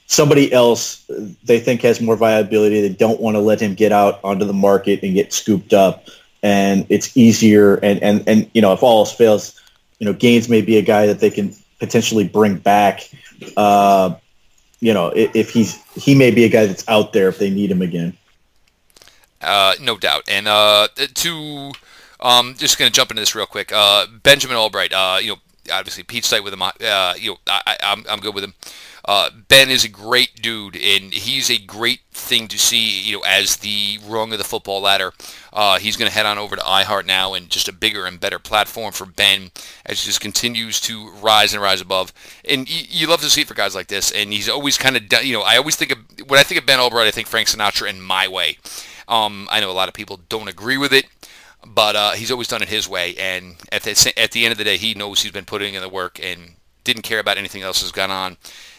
somebody else they think has more viability. They don't want to let him get out onto the market and get scooped up. And it's easier. And, and, and you know, if all else fails, you know, Gaines may be a guy that they can potentially bring back. Uh, you know, if he's he may be a guy that's out there if they need him again. Uh, no doubt. And uh, to um, just going to jump into this real quick. Uh, Benjamin Albright. Uh, you know, obviously Pete's tight with him. Uh, you know, I, I'm I'm good with him. Uh, ben is a great dude, and he's a great thing to see. You know, as the rung of the football ladder, uh, he's going to head on over to iHeart now, and just a bigger and better platform for Ben as he just continues to rise and rise above. And you, you love to see for guys like this. And he's always kind of, you know, I always think of when I think of Ben Albright, I think Frank Sinatra in my way. Um, I know a lot of people don't agree with it but uh, he's always done it his way. And at the, at the end of the day, he knows he's been putting in the work and didn't care about anything else that's gone on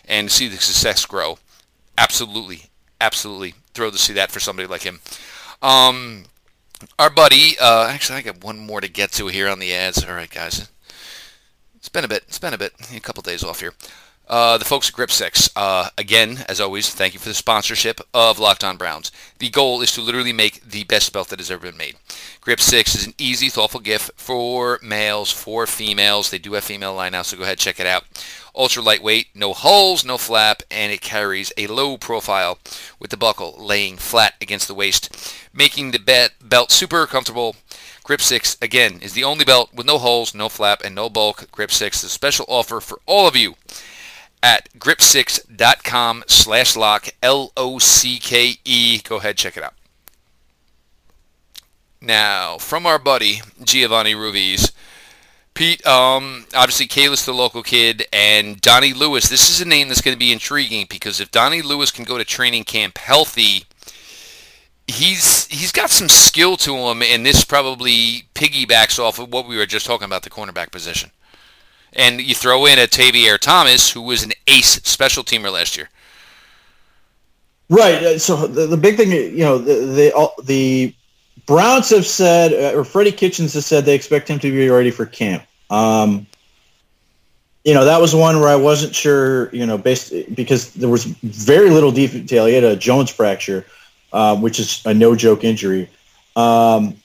and see the success grow. Absolutely, absolutely thrilled to see that for somebody like him. Um, our buddy, uh, actually, I got one more to get to here on the ads. All right, guys. It's been a bit. It's been a bit. A couple days off here. Uh, the folks at Grip 6, uh, again, as always, thank you for the sponsorship of Locked On Browns. The goal is to literally make the best belt that has ever been made. Grip 6 is an easy, thoughtful gift for males, for females. They do have female line now, so go ahead check it out. Ultra lightweight, no holes, no flap, and it carries a low profile with the buckle laying flat against the waist, making the belt super comfortable. Grip 6, again, is the only belt with no holes, no flap, and no bulk. Grip 6 is a special offer for all of you at grip6.com slash lock, L-O-C-K-E. Go ahead, check it out. Now, from our buddy Giovanni Ruiz, Pete, um, obviously Kalis the local kid, and Donnie Lewis. This is a name that's going to be intriguing because if Donnie Lewis can go to training camp healthy, he's he's got some skill to him, and this probably piggybacks off of what we were just talking about the cornerback position. And you throw in a Tavierre Thomas, who was an ace special teamer last year. Right. Uh, so the, the big thing, you know, the the, the Browns have said, uh, or Freddie Kitchens has said they expect him to be ready for camp. Um, you know, that was one where I wasn't sure, you know, based because there was very little detail. He had a Jones fracture, uh, which is a no joke injury. Um,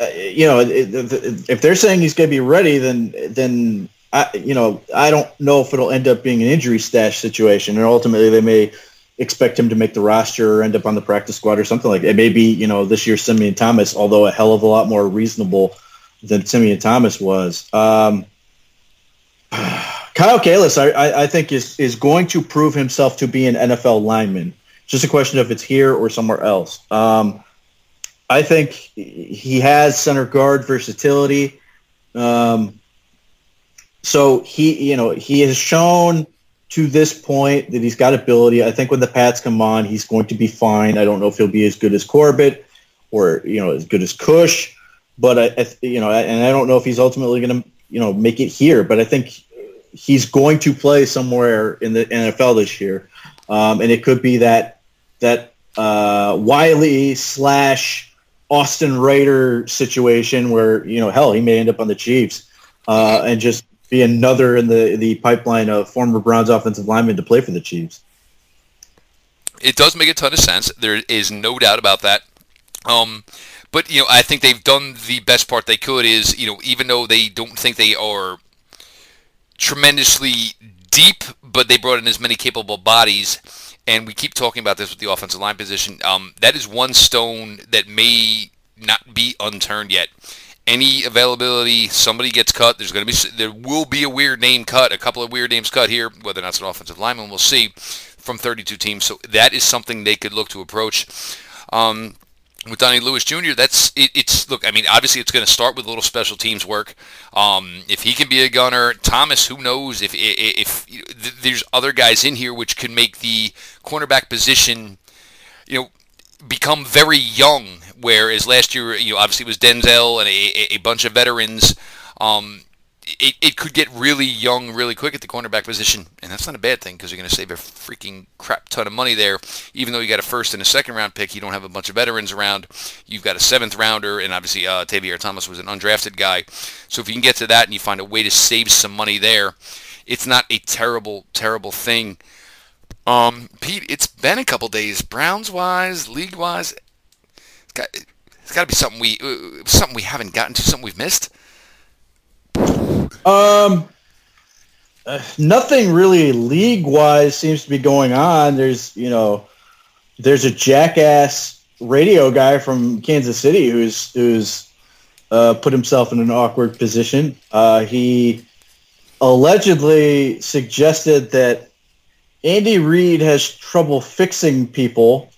uh, you know, if they're saying he's going to be ready, then then I, you know, I don't know if it'll end up being an injury stash situation, and ultimately they may expect him to make the roster or end up on the practice squad or something like that. It may be, you know, this year Simeon Thomas, although a hell of a lot more reasonable than Simeon Thomas was. Um, [sighs] Kyle Kalis, I, I, I, think, is, is going to prove himself to be an NFL lineman. Just a question of it's here or somewhere else. Um, I think he has center guard versatility. Um, so he, you know, he has shown – to this point that he's got ability. I think when the Pats come on, he's going to be fine. I don't know if he'll be as good as Corbett or you know as good as Kush, but I, I you know, and I don't know if he's ultimately going to you know make it here. But I think he's going to play somewhere in the NFL this year, um, and it could be that that uh, Wiley slash Austin Reiter situation where you know hell he may end up on the Chiefs uh, and just be another in the the pipeline of former Browns offensive linemen to play for the Chiefs. It does make a ton of sense. There is no doubt about that. Um, but you know, I think they've done the best part they could. Is you know, even though they don't think they are tremendously deep, but they brought in as many capable bodies. And we keep talking about this with the offensive line position. Um, that is one stone that may not be unturned yet any availability, somebody gets cut. There's going to be there will be a weird name cut, a couple of weird names cut here. Whether or not it's an offensive lineman, we'll see from 32 teams. So that is something they could look to approach. Um, with Donnie Lewis Jr., that's it, it's look. I mean, obviously, it's going to start with a little special teams work. Um, if he can be a gunner, Thomas, who knows if if, if there's other guys in here which can make the cornerback position, you know, become very young. Whereas last year, you know, obviously it was Denzel and a, a bunch of veterans. Um, it, it could get really young really quick at the cornerback position, and that's not a bad thing because you're going to save a freaking crap ton of money there. Even though you got a first and a second round pick, you don't have a bunch of veterans around. You've got a seventh rounder, and obviously uh, Tavierre Thomas was an undrafted guy. So if you can get to that and you find a way to save some money there, it's not a terrible, terrible thing. Um, Pete, it's been a couple days, Browns wise, league wise. It's got it's got to be something we something we haven't gotten to, something we've missed. Um, uh, nothing really league wise seems to be going on. There's you know, there's a jackass radio guy from Kansas City who's who's uh, put himself in an awkward position. Uh, he allegedly suggested that Andy Reid has trouble fixing people,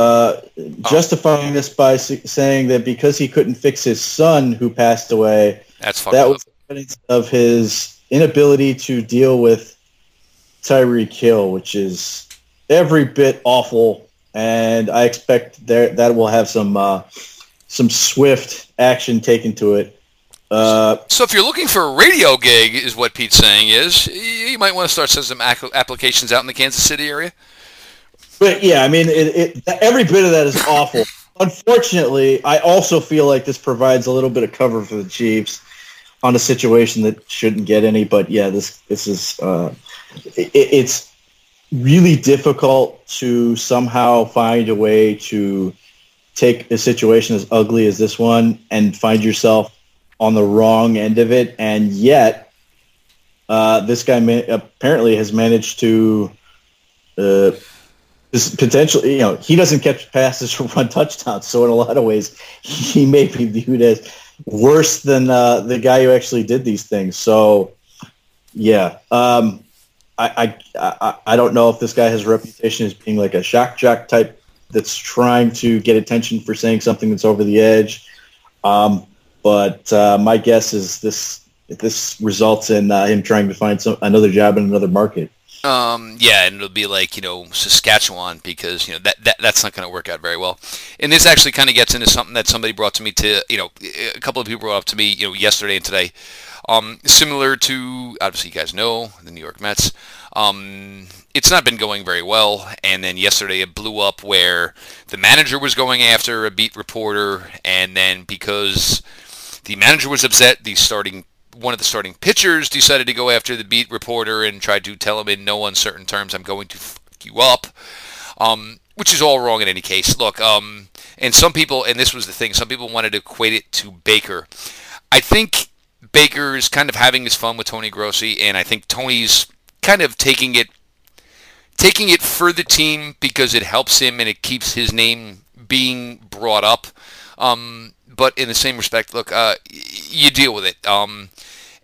uh, justifying this by saying that because he couldn't fix his son who passed away, That's that was evidence of his inability to deal with Tyreek Hill, which is every bit awful. And I expect there that will have some uh, some swift action taken to it. Uh, so if you're looking for a radio gig, is what Pete's saying is, you might want to start sending some applications out in the Kansas City area. But yeah, I mean, it, it, every bit of that is awful. Unfortunately, I also feel like this provides a little bit of cover for the Chiefs on a situation that shouldn't get any. But yeah, this this is uh, it, it's really difficult to somehow find a way to take a situation as ugly as this one and find yourself on the wrong end of it, and yet uh, this guy apparently has managed to uh, potentially, you know, he doesn't catch passes [laughs] or run touchdowns, so in a lot of ways, [laughs] he may be viewed as worse than uh, the guy who actually did these things. So Yeah. Um, I, I, I don't know if this guy has a reputation as being like a shock jock type that's trying to get attention for saying something that's over the edge. Um, but uh, my guess is this this results in uh, him trying to find some another job in another market. Um, yeah, and it'll be like you know Saskatchewan because you know that, that that's not going to work out very well. And this actually kind of gets into something that somebody brought to me to you know a couple of people brought up to me you know yesterday and today. Um, similar to obviously you guys know the New York Mets. Um, it's not been going very well, and then yesterday it blew up where the manager was going after a beat reporter, and then because the manager was upset, the starting one of the starting pitchers decided to go after the beat reporter and tried to tell him in no uncertain terms, "I'm going to fuck you up," um, which is all wrong in any case. Look, um, and some people, and this was the thing, some people wanted to equate it to Baker. I think Baker is kind of having his fun with Tony Grossi, and I think Tony's kind of taking it taking it for the team because it helps him and it keeps his name being brought up. Um, but in the same respect, look, uh, you deal with it. Um,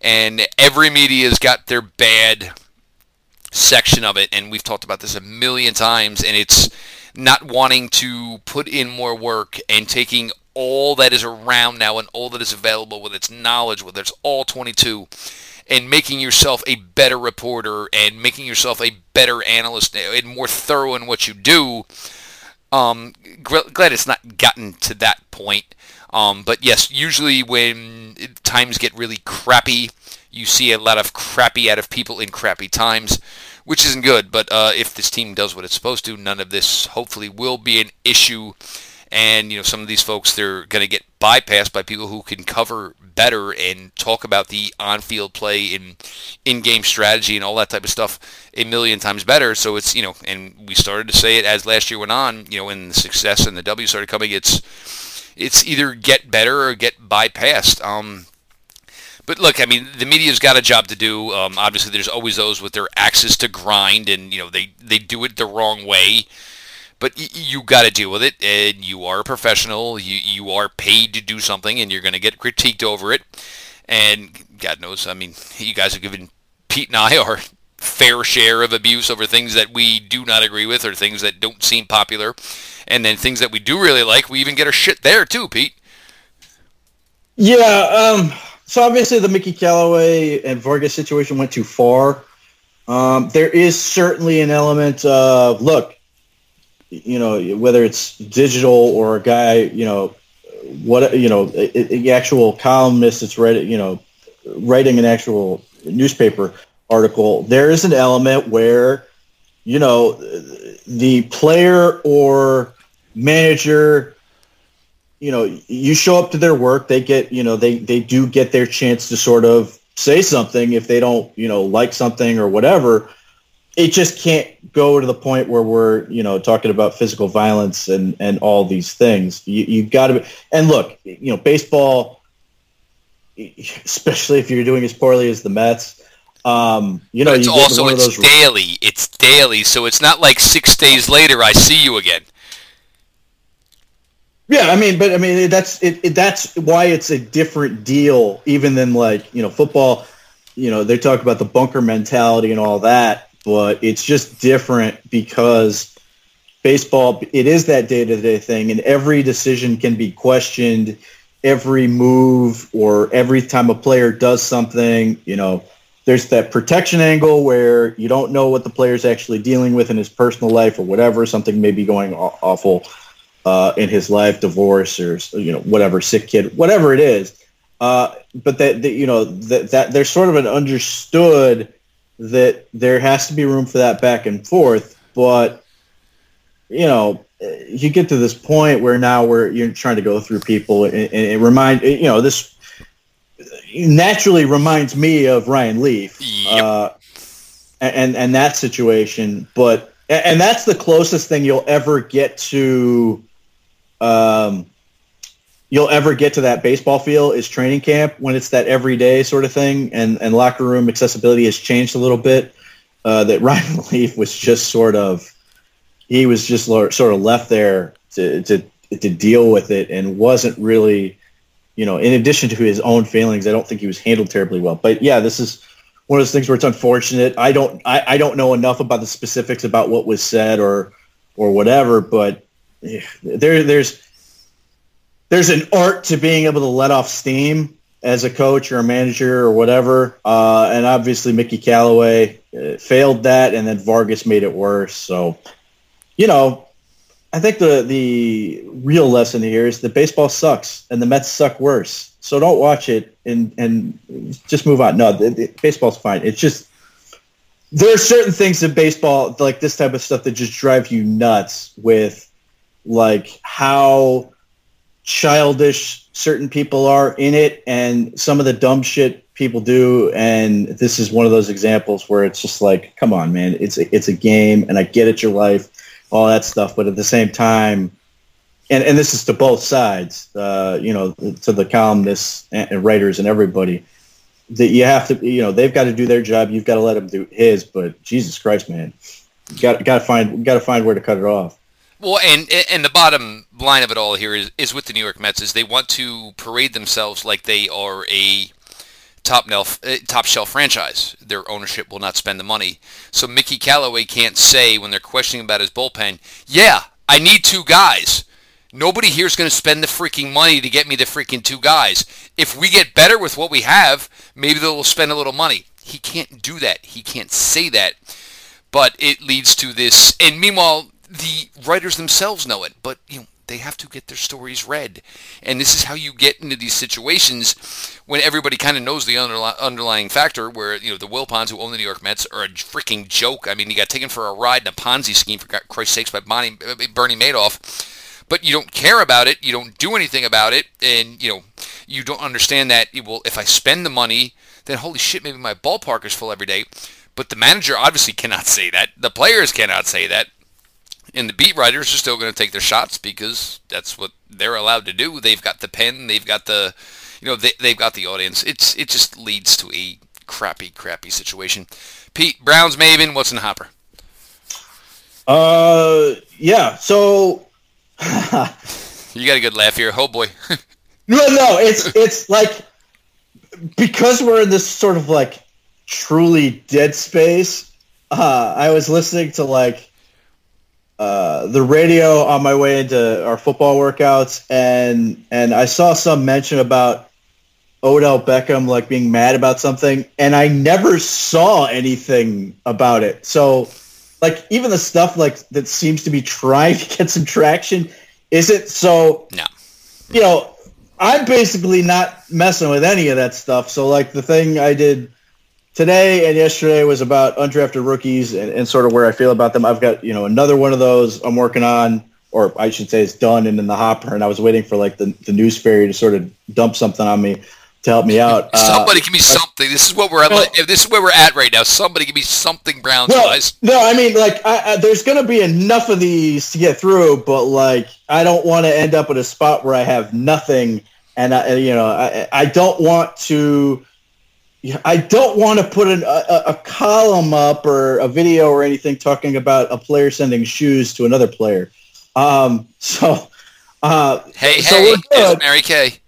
and every media's got their bad section of it, and we've talked about this a million times, and it's not wanting to put in more work and taking all that is around now and all that is available with its knowledge, whether it's all 22, and making yourself a better reporter and making yourself a better analyst and more thorough in what you do. Um, glad it's not gotten to that point. Um, but yes, usually when times get really crappy, you see a lot of crappy out of people in crappy times, which isn't good. But uh, if this team does what it's supposed to, none of this hopefully will be an issue. And you know, some of these folks they're going to get bypassed by people who can cover better and talk about the on-field play and in-game strategy and all that type of stuff a million times better. So it's you know, and we started to say it as last year went on. You know, when the success and the W started coming, it's it's either get better or get bypassed. Um, but look, I mean, the media's got a job to do. Um, obviously, there's always those with their axes to grind, and you know they they do it the wrong way. But y- you got to deal with it, and you are a professional. You you are paid to do something, and you're going to get critiqued over it. And God knows, I mean, you guys have given Pete and I [laughs] our fair share of abuse over things that we do not agree with or things that don't seem popular. And then things that we do really like, we even get our shit there too, Pete. Yeah. Um, so obviously the Mickey Callaway and Vargas situation went too far. Um, there is certainly an element of look, you know, whether it's digital or a guy, you know, what you know, the actual columnist that's writing, you know, writing an actual newspaper article. There is an element where, you know, the player or manager you know you show up to their work they get you know they they do get their chance to sort of say something if they don't you know like something or whatever it just can't go to the point where we're you know talking about physical violence and and all these things you you got to and look you know baseball especially if you're doing as poorly as the Mets um, you know, but it's also it's daily. It's daily, so it's not like six days later I see you again. Yeah, I mean, but I mean that's it, it, That's why it's a different deal, even than like you know football. You know, they talk about the bunker mentality and all that, but it's just different because baseball. It is that day to day thing, and every decision can be questioned. Every move or every time a player does something, you know, there's that protection angle where you don't know what the player's actually dealing with in his personal life or whatever. Something may be going awful uh, in his life, divorce or you know whatever, sick kid, whatever it is. Uh, but that, that you know that, that there's sort of an understood that there has to be room for that back and forth. But you know, you get to this point where now we're you're trying to go through people and, and it remind you know this naturally reminds me of Ryan Leaf. Yep. Uh, and and that situation, but and that's the closest thing you'll ever get to um, you'll ever get to that baseball feel is training camp when it's that everyday sort of thing and, and locker room accessibility has changed a little bit. Uh, that [laughs] Ryan Leaf was just sort of, he was just sort of left there to, to, to deal with it and wasn't really, you know, in addition to his own feelings, I don't think he was handled terribly well. But yeah, this is one of those things where it's unfortunate. I don't I, I don't know enough about the specifics about what was said or or whatever, but there there's there's an art to being able to let off steam as a coach or a manager or whatever. Uh, and obviously Mickey Callaway uh, failed that, and then Vargas made it worse. So, you know, I think the the real lesson here is that baseball sucks and the Mets suck worse. So don't watch it and and just move on. No, the, the, baseball's fine. It's just there are certain things in baseball like this type of stuff that just drive you nuts with like how childish certain people are in it and some of the dumb shit people do and this is one of those examples where it's just like come on man it's a, it's a game and I get it your life all that stuff but at the same time and, and this is to both sides, uh, you know, to the columnists and, writers and everybody, that you have to, you know, they've got to do their job. You've got to let them do his. But Jesus Christ, man, got got to find got to find where to cut it off. Well, and and the bottom line of it all here is, is with the New York Mets is they want to parade themselves like they are a top shelf uh, top shelf franchise. Their ownership will not spend the money, so Mickey Callaway can't say when they're questioning about his bullpen, "Yeah, I need two guys." Nobody here is going to spend the freaking money to get me the freaking two guys. If we get better with what we have, maybe they'll spend a little money. He can't do that. He can't say that. But it leads to this. And meanwhile, the writers themselves know it. But, you know, they have to get their stories read. And this is how you get into these situations when everybody kind of knows the underlying factor where, you know, the Wilpons who own the New York Mets are a freaking joke. I mean, he got taken for a ride in a Ponzi scheme, for Christ's sakes, by Bonnie, uh, uh, Bernie Madoff but you don't care about it, you don't do anything about it, and you know you don't understand that. Well, if I spend the money, then holy shit, maybe my ballpark is full every day. But the manager obviously cannot say that. The players cannot say that. And the beat writers are still going to take their shots because that's what they're allowed to do. They've got the pen, they've got the, you know, they, they've got the audience. It's it just leads to a crappy, crappy situation. Pete Browns Maven, what's in the hopper? Uh, yeah. So [laughs] you got a good laugh here. Oh boy. [laughs] no, no, it's it's like because we're in this sort of like truly dead space. Uh, I was listening to like uh, the radio on my way into our football workouts, and and I saw some mention about Odell Beckham like being mad about something, and I never saw anything about it. So like even the stuff like that seems to be trying [laughs] to get some traction isn't so no you know i'm basically not messing with any of that stuff so like the thing i did today and yesterday was about undrafted rookies and, and sort of where i feel about them i've got you know another one of those i'm working on or i should say it's done and in the hopper and i was waiting for like the, the news fairy to sort of dump something on me to help me out. Somebody uh, give me something. This is what we're at. Well, this is where we're at right now. Somebody give me something, Browns well, guys. No, I mean, like, I, I, there's going to be enough of these to get through, but like, I don't want to end up in a spot where I have nothing, and I, you know, I, I don't want to. I don't want to put an, a, a column up or a video or anything talking about a player sending shoes to another player. Um, [laughs] so, uh, hey, so hey, it's Mary Kay.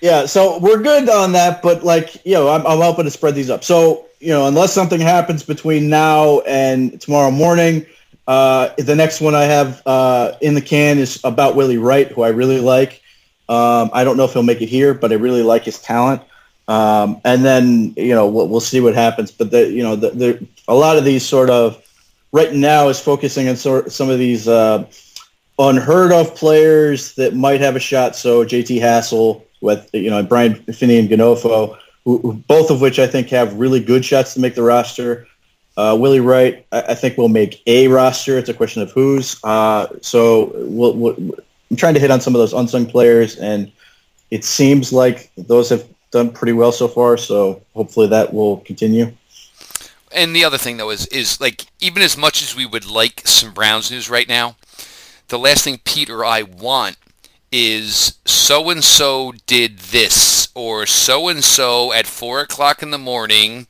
Yeah, so we're good on that, but like, you know, I'm, I'm hoping to spread these up. So, you know, unless something happens between now and tomorrow morning, uh, the next one I have uh, in the can is about Willie Wright, who I really like. Um, I don't know if he'll make it here, but I really like his talent. Um, and then, you know, we'll, we'll, see what happens. But, the, you know, the, the, a lot of these sort of right now is focusing on sort, some of these uh, unheard of players that might have a shot. So JT Hassell with you know Brian Fineanganofo, who, who, both of which I think have really good shots to make the roster. Uh, Willie Wright, I, I, think will make a roster. It's a question of whose. Uh, so we'll, we'll, I'm trying to hit on some of those unsung players, and it seems like those have done pretty well so far. So hopefully that will continue. And the other thing though is is like even as much as we would like some Browns news right now, the last thing Pete or I want is so and so did this, or so and so at four o'clock in the morning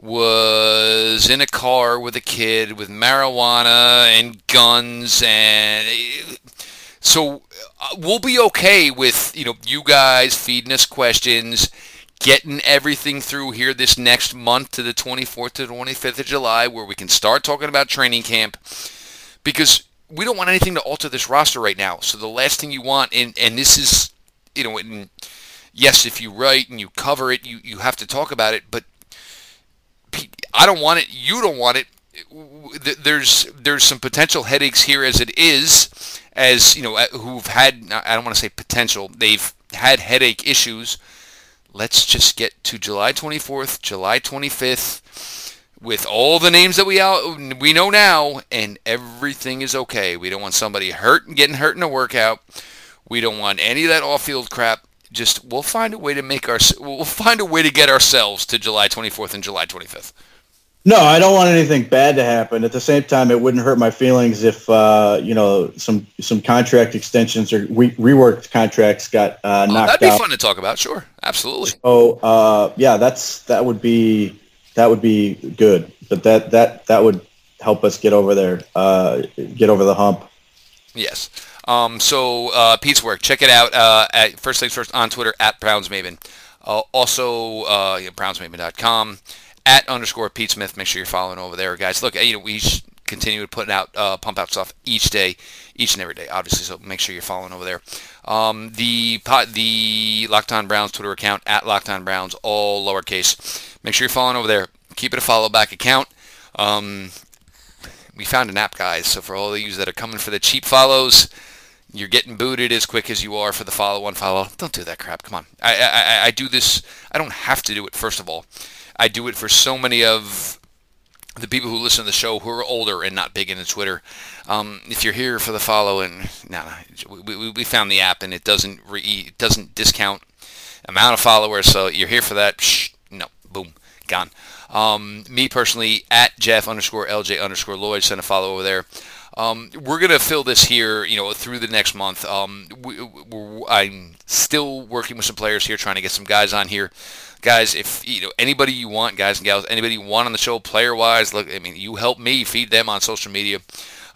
was in a car with a kid with marijuana and guns and so uh, we'll be okay with you know you guys feeding us questions getting everything through here this next month to the 24th to the 25th of July where we can start talking about training camp because we don't want anything to alter this roster right now. So the last thing you want, and, and this is, you know, and yes, if you write and you cover it, you, you have to talk about it, but I don't want it. You don't want it. There's there's some potential headaches here as it is, as you know, uh, who've had I don't want to say potential. They've had headache issues let's just get to July 24th, July 25th, with all the names that we out we know now, and everything is okay. We don't want somebody hurt and getting hurt in a workout. We don't want any of that off-field crap. Just we'll find a way to make our we'll find a way to get ourselves to July 24th and July 25th. No, I don't want anything bad to happen. At the same time, it wouldn't hurt my feelings if uh, you know some some contract extensions or re- reworked contracts got uh, knocked out. That'd be out. fun to talk about. Sure, absolutely. Oh, uh, yeah, that's that would be that would be good. But that that that would help us get over there, uh, get over the hump. Yes. Um, so uh, Pete's work, check it out uh, at first things first on Twitter at Brownsmaven. Uh, also, uh, brownsmaven.com at underscore Pete Smith. Make sure you're following over there, guys. Look, you know we continue to put out uh, pump out stuff each day, each and every day, obviously. So make sure you're following over there. Um, the the Locked On Browns Twitter account at Locked On Browns, all lowercase. Make sure you're following over there. Keep it a follow back account. Um, we found an app, guys. So for all of you that are coming for the cheap follows, you're getting booted as quick as you are for the follow one follow. Don't do that crap. Come on. I, I I do this. I don't have to do it. First of all, I do it for so many of the people who listen to the show who are older and not big into Twitter. Um, if you're here for the follow, and no, we, we, found the app and it doesn't re, it doesn't discount amount of followers. So you're here for that. Psh, no, boom, gone. Um, me personally, at Jeff underscore LJ underscore Lloyd, send a follow over there. Um, we're gonna fill this here, you know, through the next month. Um, we, I'm still working with some players here, trying to get some guys on here guys, if you know anybody you want, guys and gals, anybody you want on the show, player wise, look, I mean, you help me feed them on social media.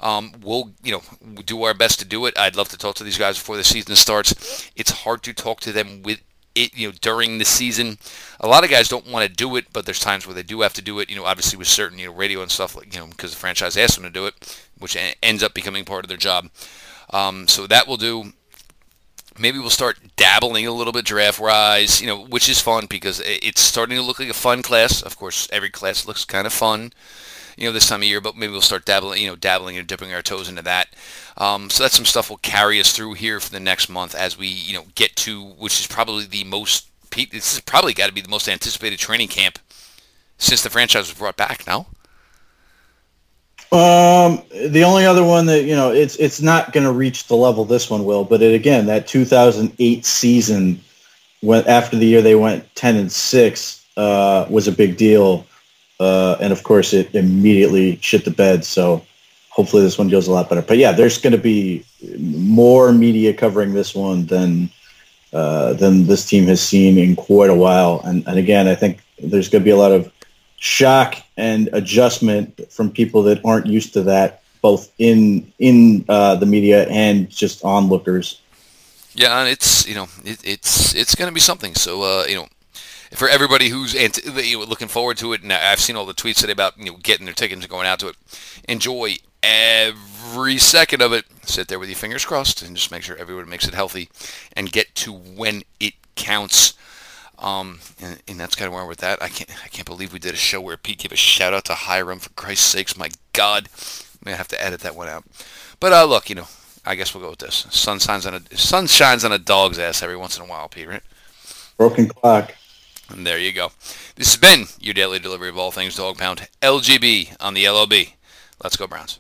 Um, we'll you know do our best to do it. I'd love to talk to these guys before the season starts. It's hard to talk to them with it you know during the season. A lot of guys don't want to do it, but there's times where they do have to do it. You know, obviously with certain you know radio and stuff like you know because the franchise asks them to do it, which ends up becoming part of their job. Um, so that will do maybe we'll start dabbling a little bit draft wise, you know, which is fun because it's starting to look like a fun class. Of course, every class looks kind of fun, you know, this time of year, but maybe we'll start dabbling, you know, dabbling and dipping our toes into that. Um, so that's some stuff will carry us through here for the next month as we, you know, get to, which is probably the most, this is probably got to be the most anticipated training camp since the franchise was brought back, no? Um, the only other one that you know, it's it's not going to reach the level this one will, but it, again, that 2008 season, when after the year they went 10 and six, uh, was a big deal, uh, and of course it immediately shit the bed. So hopefully this one goes a lot better. But yeah, there's going to be more media covering this one than uh, than this team has seen in quite a while. And and again, I think there's going to be a lot of shock and adjustment from people that aren't used to that, both in in uh, the media and just onlookers. Yeah, and it's you know it, it's it's going to be something. So uh, you know, for everybody who's looking forward to it, and I've seen all the tweets today about you know getting their tickets and going out to it. Enjoy every second of it. Sit there with your fingers crossed, and just make sure everyone makes it healthy, and get to when it counts. Um, and, and, that's kind of where we're with that. I can't, I can't believe we did a show where Pete gave a shout out to Hiram. For Christ's sakes, my God, I'm gonna have to edit that one out. But uh, look, you know, I guess we'll go with this. Sun shines on a sun shines on a dog's ass every once in a while, Pete. Right? Broken clock. And there you go. This has been your daily delivery of all things dog pound. LGB on the LOB. Let's go Browns.